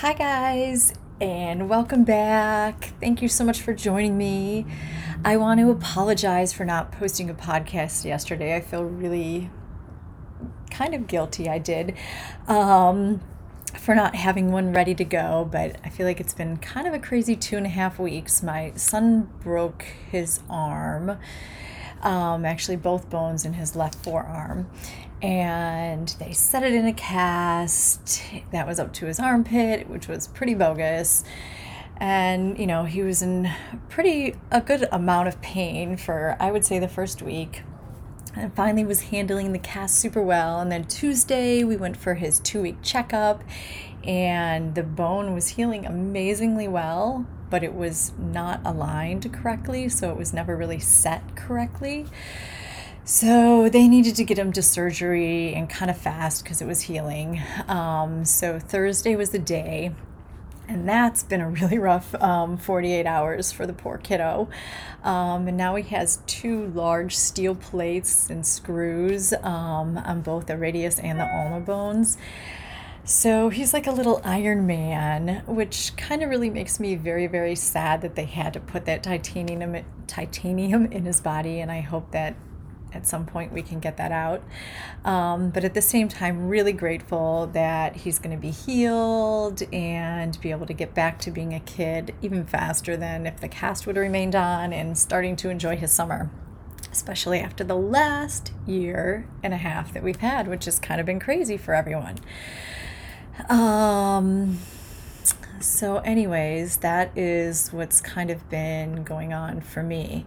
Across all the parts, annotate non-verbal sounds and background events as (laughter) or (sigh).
Hi, guys, and welcome back. Thank you so much for joining me. I want to apologize for not posting a podcast yesterday. I feel really kind of guilty. I did. Um, for not having one ready to go, but I feel like it's been kind of a crazy two and a half weeks. My son broke his arm, um, actually, both bones in his left forearm, and they set it in a cast that was up to his armpit, which was pretty bogus. And you know, he was in pretty a good amount of pain for I would say the first week and finally was handling the cast super well. And then Tuesday, we went for his two week checkup, and the bone was healing amazingly well, but it was not aligned correctly, so it was never really set correctly. So they needed to get him to surgery and kind of fast because it was healing. Um, so Thursday was the day and that's been a really rough um, 48 hours for the poor kiddo. Um, and now he has two large steel plates and screws um, on both the radius and the ulna bones. So he's like a little Iron Man, which kind of really makes me very, very sad that they had to put that titanium titanium in his body. And I hope that at some point we can get that out. Um, but at the same time, really grateful that he's going to be healed and be able to get back to being a kid even faster than if the cast would have remained on and starting to enjoy his summer. Especially after the last year and a half that we've had, which has kind of been crazy for everyone. Um, so, anyways, that is what's kind of been going on for me.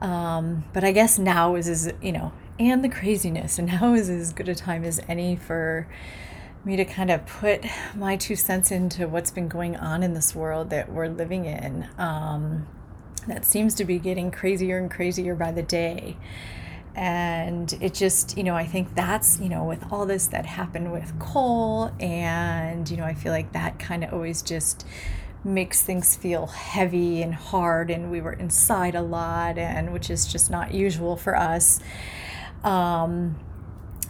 Um, but I guess now is as you know, and the craziness, (laughs) and now is as good a time as any for me to kind of put my two cents into what's been going on in this world that we're living in. Um, that seems to be getting crazier and crazier by the day. And it just, you know, I think that's, you know, with all this that happened with coal, and, you know, I feel like that kind of always just makes things feel heavy and hard and we were inside a lot and which is just not usual for us. Um,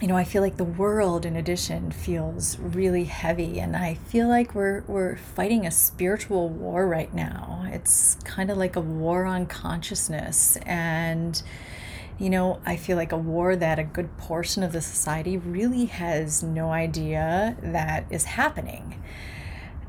you know i feel like the world in addition feels really heavy and i feel like we're we're fighting a spiritual war right now. It's kind of like a war on consciousness and you know i feel like a war that a good portion of the society really has no idea that is happening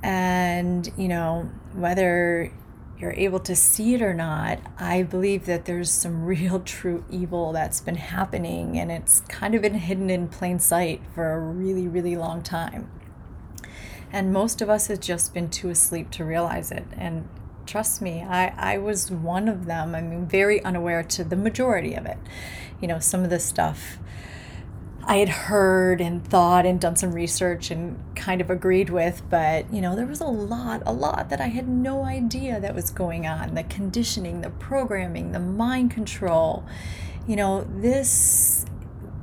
and, you know, whether you're able to see it or not, I believe that there's some (laughs) real true evil that's been happening and it's kind of been hidden in plain sight for a really, really long time. And most of us have just been too asleep to realize it. And trust me, I, I was one of them. I mean, very unaware to the majority of it. You know, some of the stuff I had heard and thought and done some research and kind of agreed with, but you know, there was a lot, a lot that I had no idea that was going on the conditioning, the programming, the mind control. You know, this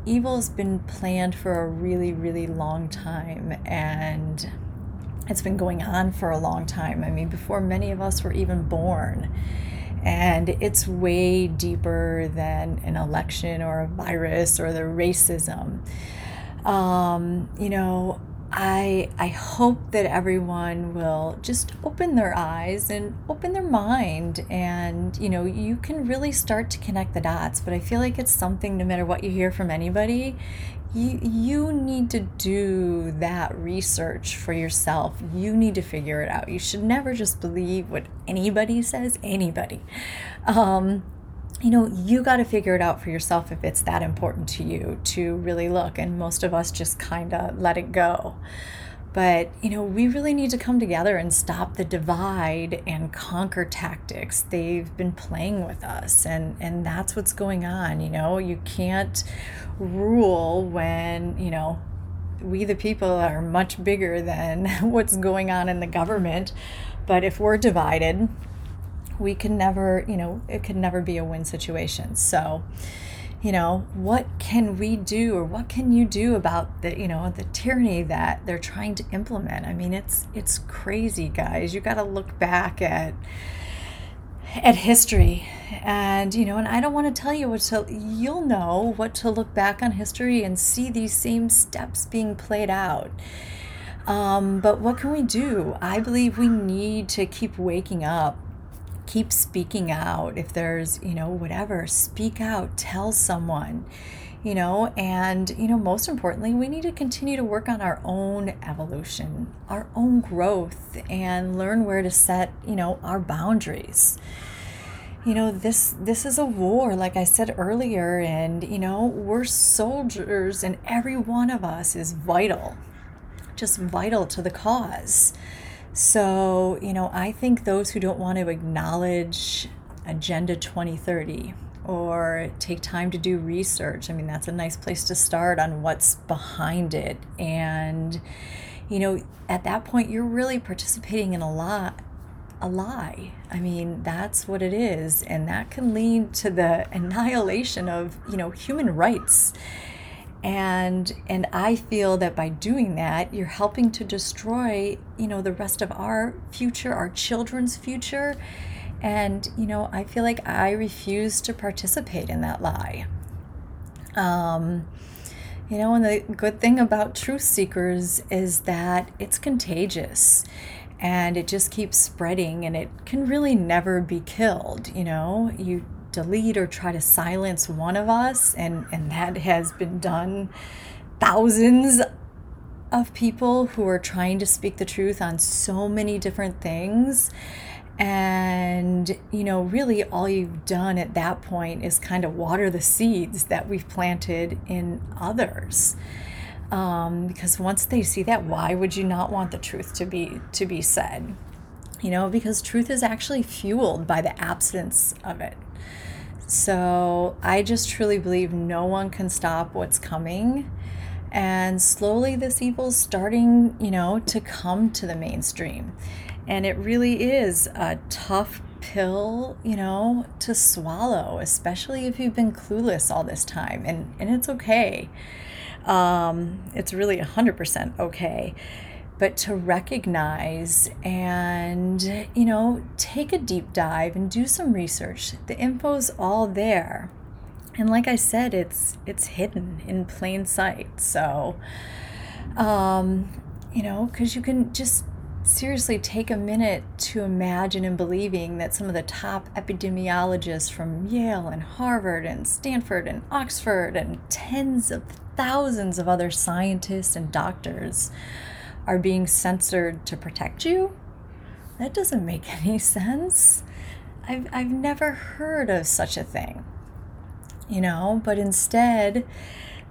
evil has been planned for a really, really long time and it's been going on for a long time. I mean, before many of us were even born. And it's way deeper than an election or a virus or the racism. Um, you know, I I hope that everyone will just open their eyes and open their mind and you know you can really start to connect the dots but I feel like it's something no matter what you hear from anybody you you need to do that research for yourself. You need to figure it out. You should never just believe what anybody says anybody. Um, you know you got to figure it out for yourself if it's that important to you to really look and most of us just kind of let it go but, you know, we really need to come together and stop the divide and conquer tactics. They've been playing with us, and, and that's what's going on. You know, you can't rule when, you know, we the people are much bigger than (laughs) what's going on in the government. But if we're divided, we can never, you know, it could never be a win situation. So, you know what can we do or what can you do about the you know the tyranny that they're trying to implement? I mean it's it's crazy guys. You got to look back at at history. And you know and i don't want to tell you what to you'll know what to look back on history and see these same steps being played out. Um, but what can we do? I believe we need to keep waking up, keep speaking out. If there's, you know, whatever, speak out, tell someone, you know, and, you know, most importantly, we need to continue to work on our own evolution, our own growth, and learn where to set, you know, our boundaries you know this this is a war like i said earlier and you know we're soldiers and every one of us is vital just vital to the cause. So, you know, I think those who don't want to acknowledge Agenda 2030 or take time to do research, I mean, that's a nice place to start on what's behind it. And, you know, at that point, you're really participating in a lot a lie. I mean, that's what it is. And that can lead to the (laughs) annihilation of, you know, human rights and and i feel that by doing that you're helping to destroy you know the rest of our future our children's future. And you know i feel like i refuse to participate in that lie. Um you know and the good thing about truth seekers is that it's contagious and it just keeps spreading and it can really never be killed you know? You delete or try to silence one of us, and, and that has been done thousands of people who are trying to speak the truth on so many different things. And, you know, really all you've done at that point is kind of water the seeds that we've planted in others. Um, because once they see that, why would you not want the truth to be to be said? You know, because truth is actually fueled by the absence of it. So I just truly believe no one can stop what's coming. And slowly this evil's starting, you know, to come to the mainstream. And it really is a tough pill, you know, to swallow, especially if you've been clueless all this time. And, and it's okay. Um, it's really 100% okay but to recognize and, you know, take a deep dive and do some research. The info's all there. And like I said, it's it's hidden in plain sight. So um, you know, cuz you can just seriously take a minute to imagine and believing that some of the top epidemiologists from Yale and Harvard and Stanford and Oxford and tens of thousands of other scientists and doctors are being censored to protect you? That doesn't make (laughs) any sense. I've, I've never heard of such a thing, you know, but instead,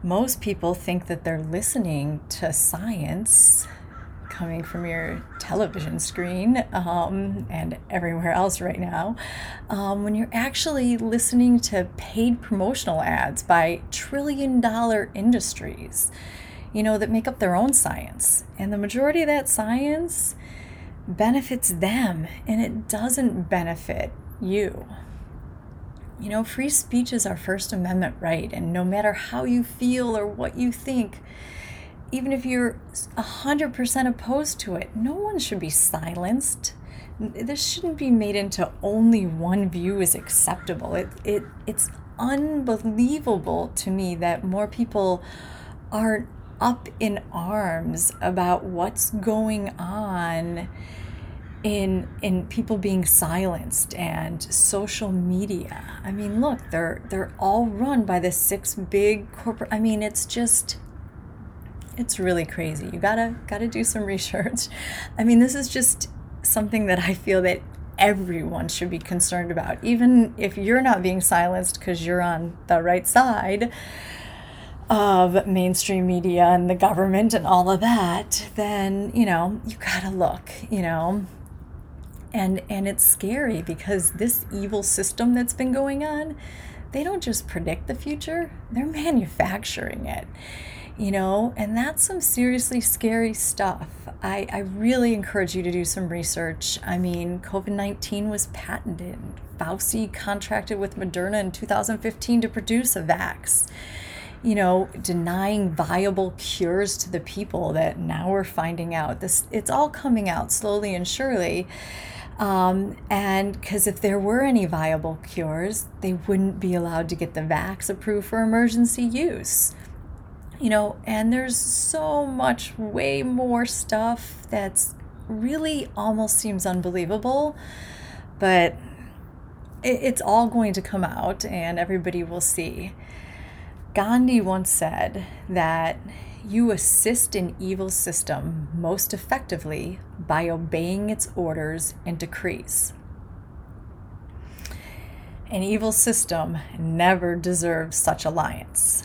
most people think that they're listening to science coming from your television screen um, and everywhere else right now, um, when you're actually listening to paid promotional ads by trillion dollar industries you know, that make up their own science. And the majority of that science benefits them and it doesn't benefit you. You know, free speech is our First Amendment right, and no matter how you feel or what you think, even if you're 100% opposed to it, no one should be silenced. This shouldn't be made into only one view is acceptable. It, it, it's unbelievable to me that more people are up in arms about what's going on in in people being silenced and social media. I mean, look, they're they're all run by the six big corporate I mean, it's just it's really crazy. You got to got to do some (laughs) research. I mean, this is just something that I feel that everyone should be concerned about. Even if you're not being silenced cuz you're on the right side, of mainstream media and the government and all of that, then, you know, you got to look, you know. And and it's scary because this evil system that's been going on, they don't just predict the future, they're manufacturing it. You know, and that's some seriously scary stuff. I, I really encourage you to do some research. I mean, COVID 19 was patented. Fauci contracted with Moderna in 2015 to produce a vax you know, denying viable cures to the people that now we're finding out. This it's all coming out slowly and surely. Um, and because if there were any viable cures, they wouldn't be allowed to get the vax approved for emergency use. You know, and there's so much, way more stuff that's really almost seems unbelievable, but it's all going to come out and everybody will see. Gandhi once said that you assist an evil system most effectively by obeying its orders and decrees. An evil system never deserves such alliance.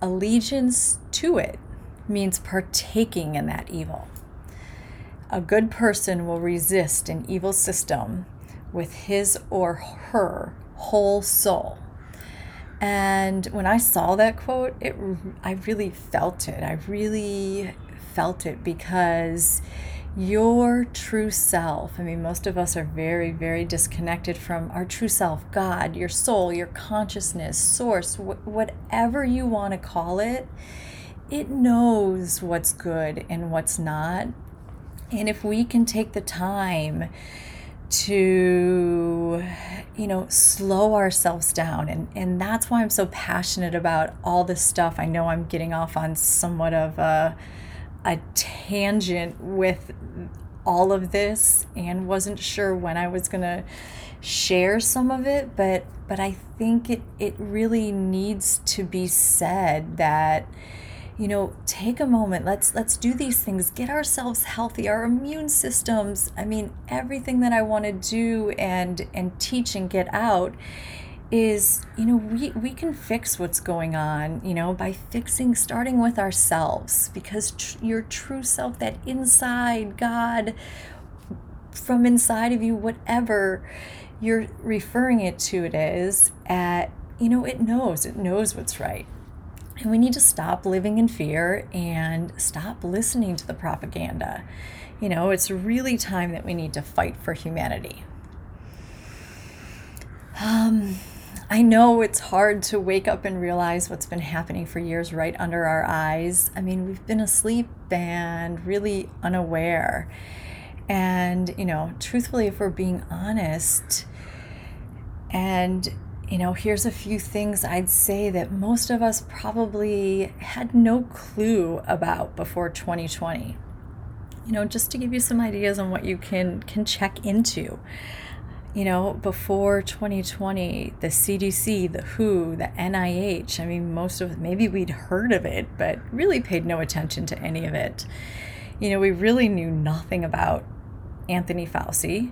Allegiance to it means partaking in that evil. A good person will resist an evil system with his or her whole soul. And when I saw that quote, it I really felt it. I really felt it because your true self. I mean, most of us are very, very disconnected from our true self, God, your soul, your consciousness, source, wh- whatever you want to call it. It knows what's good and what's not. And if we can take the time to you know slow ourselves down. And and that's why I'm so passionate about all this stuff. I know I'm getting off on somewhat of a a tangent with all of this and wasn't sure when I was going to share some of it but but I think it it really needs to be said that you know take a moment. Let's let's do these things. Get ourselves healthy. Our immune systems i mean everything that i want to do and and teach and get out is you know we we can fix what's going on you know by fixing starting with ourselves because tr- your true self that inside god from inside of you whatever you're referring it to it is at you know it knows. It knows what's right and we need to stop living in fear and stop listening to the propaganda you know it's really time that we need to fight for humanity um, I know it's hard to wake up and realize what's been happening for years right under our eyes. I mean, we've been asleep and really unaware. And, you know, truthfully, if we're being honest, and, you know, here's a few things I'd say that most of us probably had no clue about before 2020. You know, just to give you some ideas on what you can can check into you know, before 2020, the CDC, the WHO, the NIH, I mean, most of maybe we'd heard of it, but really paid no attention to any of it. You know, we really knew nothing about Anthony Fauci.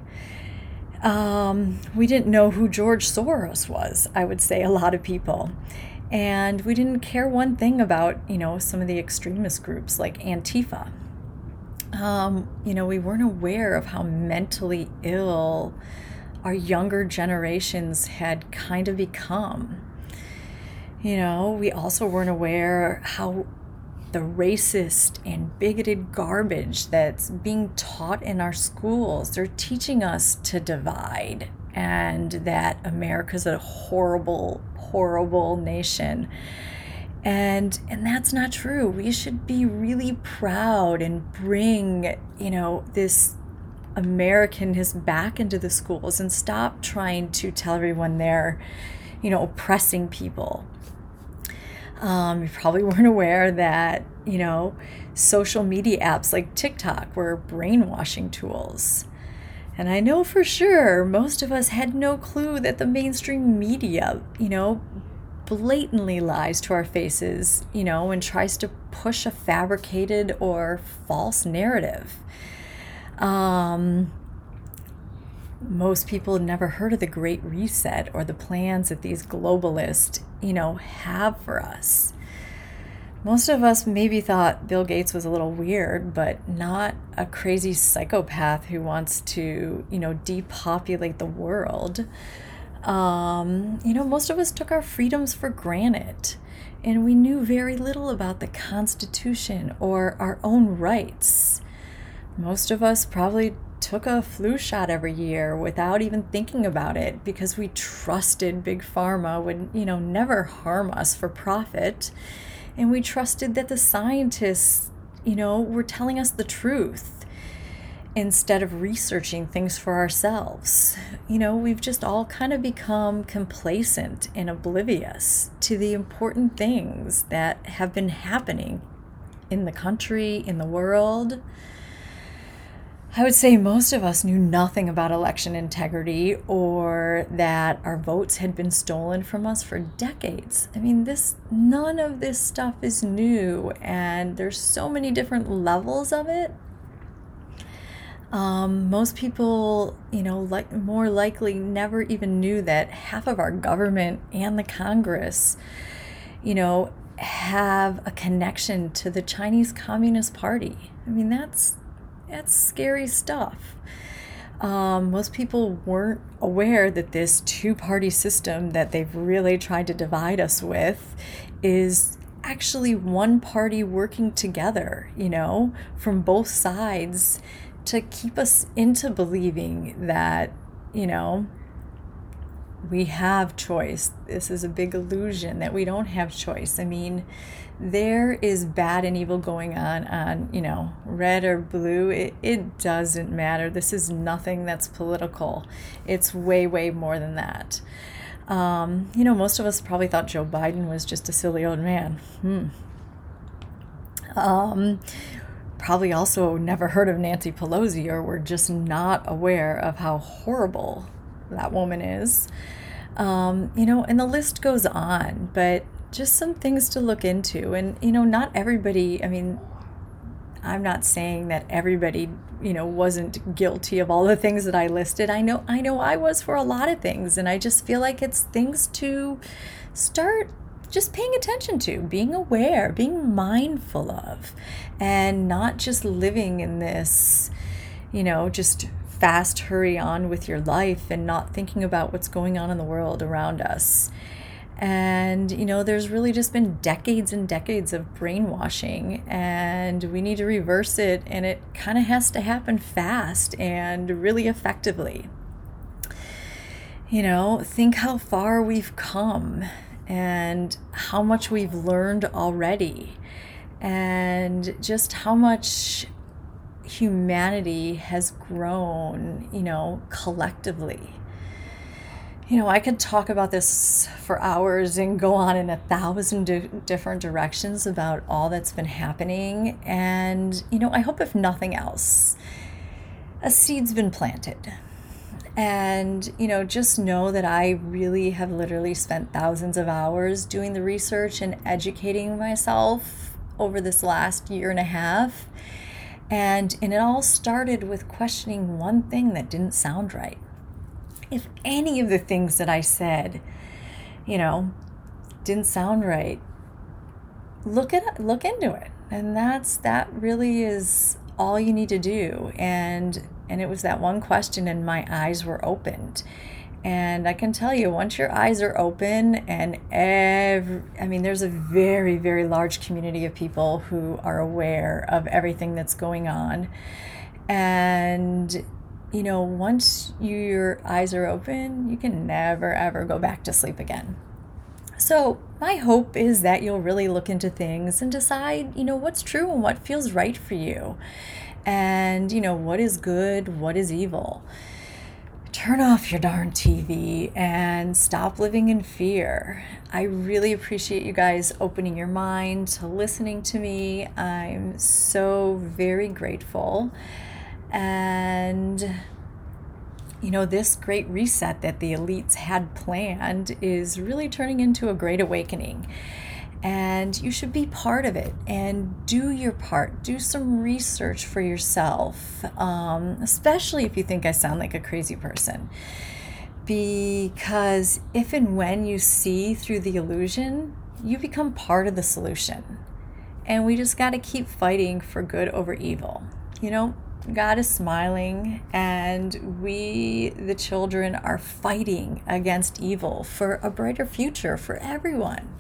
Um, we didn't know who George Soros was, I would say, a lot of people. And we didn't care one thing about, you know, some of the extremist groups like Antifa. Um, you know, we weren't aware of how mentally ill our younger generations had kind of become. You know, we also weren't aware how the racist and bigoted garbage that's being taught in our schools, they're teaching us to divide and that America's a horrible, horrible nation. And and that's not true. We should be really proud and bring, you know, this American his back into the schools and stop trying to tell everyone they're, you know, oppressing people. Um, you probably (laughs) weren't aware that, you know, social media apps like TikTok were brainwashing tools. And I know for sure most of us had no clue that the mainstream media, you know, blatantly lies to our faces, you know, and tries to push a fabricated or false narrative. Um, most people never heard of the Great Reset or the plans that these globalists, you know, have for us. Most of us maybe thought Bill Gates was a little weird, but not a crazy psychopath who wants to, you know, depopulate the world. Um, you know, most of us took our freedoms for granted, and we knew very little about the Constitution or our own rights. Most of us probably took a flu shot every year without even thinking about it because we trusted big pharma would, you know, never harm us for profit. And we trusted that the scientists, you know, were telling us the truth. instead of researching things for ourselves. You know, we've just all kind of become complacent and oblivious to the important things that have been happening in the country, in the world. I would say most of us knew nothing about election integrity or that our votes had been stolen from us for decades. I mean, this none of this stuff is new and there's so many different levels of it um, most people, you know, like more likely never even knew that half of our government and the Congress, you know, have a connection to the Chinese Communist Party. I mean, that's that's scary stuff. Um, most people weren't aware that this two-party system that they've really tried to divide us with is actually one party working together. You know, from both sides to keep us into believing that, you know, we have choice. This is a big illusion that we don't have choice. I mean, there is bad and evil going on on, you know, red or blue. It, it doesn't matter. This is nothing that's political. It's way, way more than that. Um, you know, most of us probably thought Joe Biden was just a silly old man. Hmm. Um, probably also never heard of Nancy Pelosi or were just not aware of how horrible that woman is. Um, you know, and the list goes on, but just some things to look into. And, you know, not everybody, I mean, I'm not saying that everybody, you know, wasn't guilty of all the things that I listed. I know I know I was for a lot of things and I just feel like it's things to start just paying attention to, being aware, being mindful of, and not just living in this, you know, just fast hurry on with your life and not thinking about what's going on in the world around us. And, you know, there's really just been decades and decades of brainwashing, and we need to reverse it. And it kind of has to happen fast and really effectively. You know, think how far we've come and how much we've learned already, and just how much humanity has grown, you know, collectively. You know, I could talk about this for hours and go on in a thousand di- different directions about all that's been happening. And, you know, I hope, if nothing else, a seed's been planted and, you know, just know that I really have literally spent thousands of hours doing the research and educating myself over this last year and a half. And, and it all started with questioning one thing that didn't sound right. If any of the things that I said, you know, didn't sound right, look at look into it. And that's that really is all you need to do. And and it was that one question and my eyes were opened and i can tell you once your eyes are open and every i mean there's a very very large community of people who are aware of everything that's going on. And you know once you, your eyes are open you can never ever go back to sleep again. So my hope is that you'll really look into things and decide you know what's true and what feels right for you. And, you know, what is good, what is evil. Turn off your darn TV and stop living in fear. I really appreciate you guys opening your mind to listening to me. I'm so very grateful. And, you know, this great reset that the elites had planned is really turning into a great awakening and you should be part of it and do your part. Do some research for yourself, um, especially if you think I sound like a crazy person. Because if and when you see through the illusion, you become part of the solution. And we just got to keep fighting for good over evil. You know, God is smiling, and we, the children, are fighting against evil for a brighter future for everyone.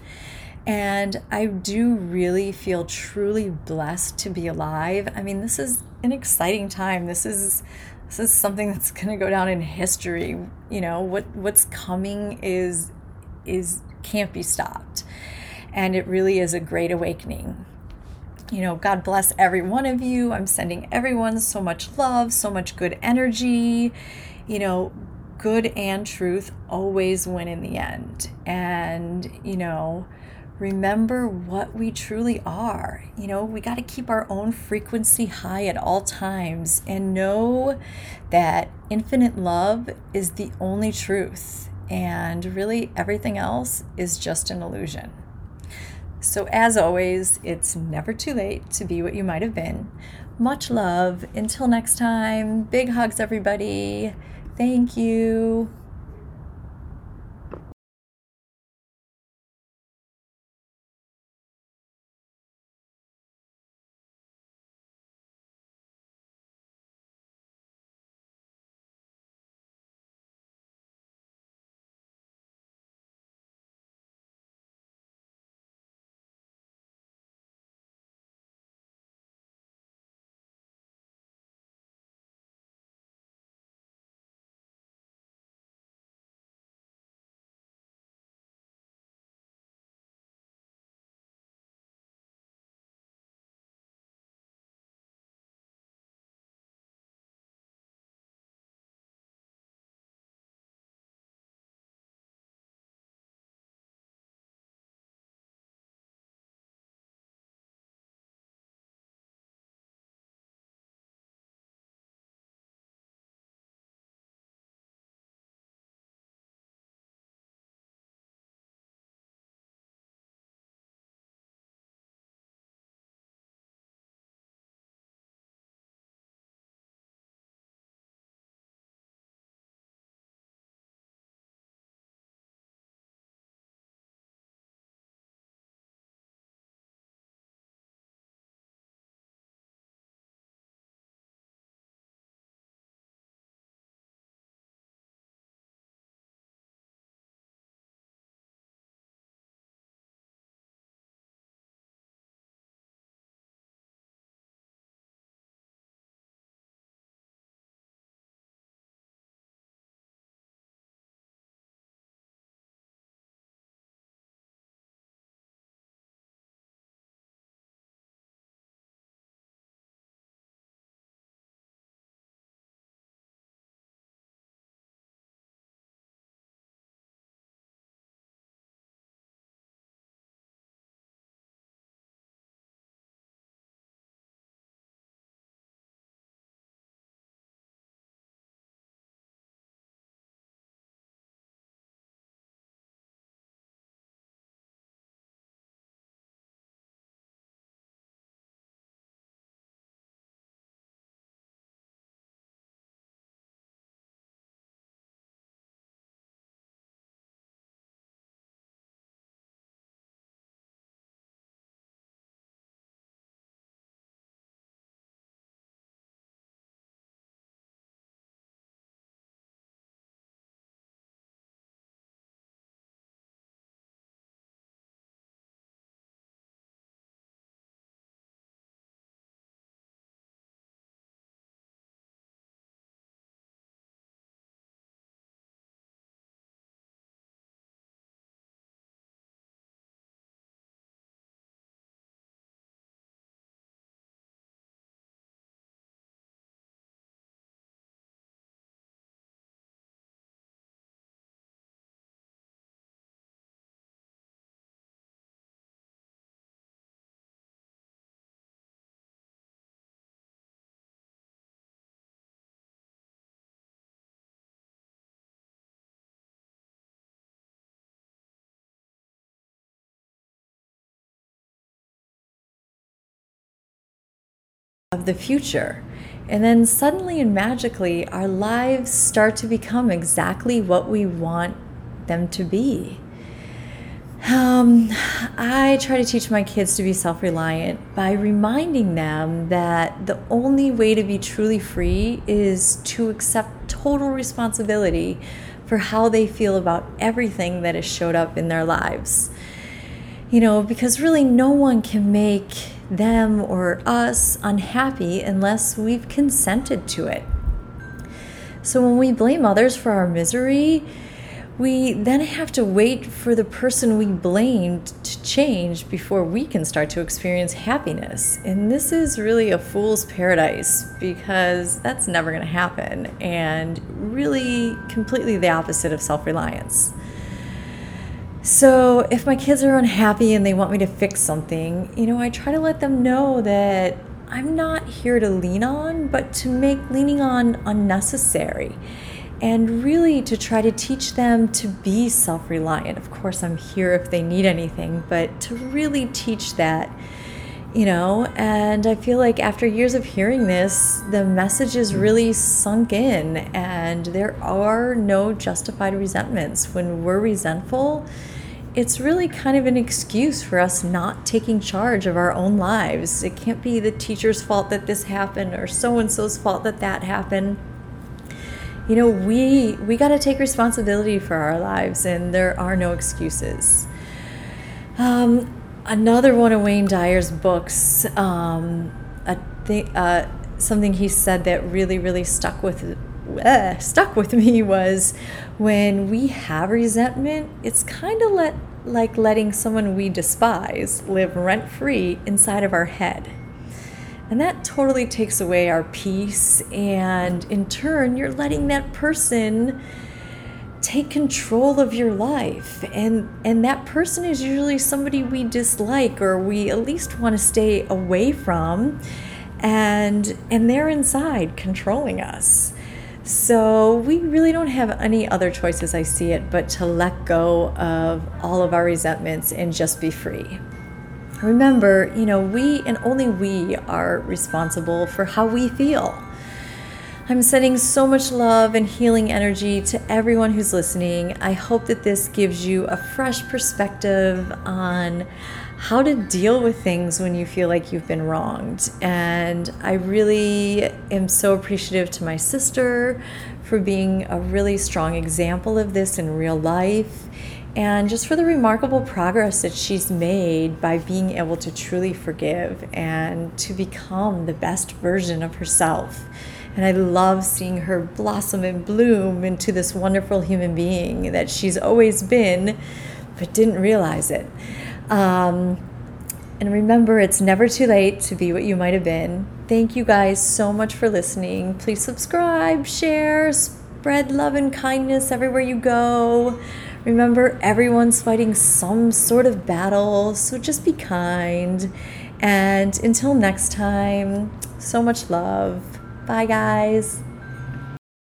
And I do really feel truly blessed to be alive. I mean, this is an exciting time. This is this is something that's going to go down in history. You know, what what's coming is is can't be stopped. And it really is a great awakening. you know, God bless every one of you. I'm sending everyone so much love, so much good energy. You know, good and truth always win in the end. And, you know, remember what we truly are. You know, we got to keep our own frequency high at all times and know that infinite love is the only truth. And really, everything else is just an illusion. So, as always, it's never too late to be what you might have been. Much love. Until next time, big hugs, everybody. Thank you. Of the future. And then suddenly and magically, our lives start to become exactly what we want them to be. Um, I try to teach my kids to be self reliant by reminding them that the only way to be truly free is to accept total responsibility for how they feel about everything that has showed up in their lives. You know, because really no one can make them or us unhappy unless we've consented to it. So when we blame others for our misery, we then have to wait for the person we blamed to change before we can start to experience happiness. And this is really a fool's paradise because that's never going to happen and really completely the opposite of self reliance. So, if my kids are unhappy and they want me to fix something, you know, I try to let them know that I'm not here to lean on, but to make leaning on unnecessary and really to try to teach them to be self reliant. Of course, I'm here if they need anything, but to really teach that, you know. And I feel like after years of hearing this, the message is mm. really sunk in, and there are no justified resentments. When we're resentful, it's really kind of an excuse for us not taking charge of our own lives. It can't be the teacher's fault that this happened or so and so's fault that that happened you know we we got to take responsibility for our lives and there are no excuses um, another one of Wayne Dyer's books um, a th- uh, something he said that really really stuck with uh, stuck with me was when we have resentment it's kind of let like letting someone we despise live rent free inside of our head and that totally takes away our peace. And in turn, you're letting that person take control of your life. And, and that person is usually somebody we dislike or we at least want to stay away from. And, and they're inside controlling us. So we really don't have any other choices, I see it but to let go of all of our resentments and just be free. Remember, you know, we and only we are responsible for how we feel. I'm sending so much love and healing energy to everyone who's listening. I hope that this gives you a fresh perspective on how to deal with things when you feel like you've been wronged. And I really am so appreciative to my sister for being a really strong example of this in real life and just for the remarkable progress that she's made by being able to truly forgive and to become the best version of herself. And I love seeing her blossom and bloom into this wonderful human being that she's always been, but didn't realize it. Um, and remember, it's never too late to be what you might have been. Thank you guys so much for listening. Please subscribe, share, spread love and kindness everywhere you go. Remember, everyone's fighting some sort of battle, so just be kind. And until next time, so much love. Bye, guys.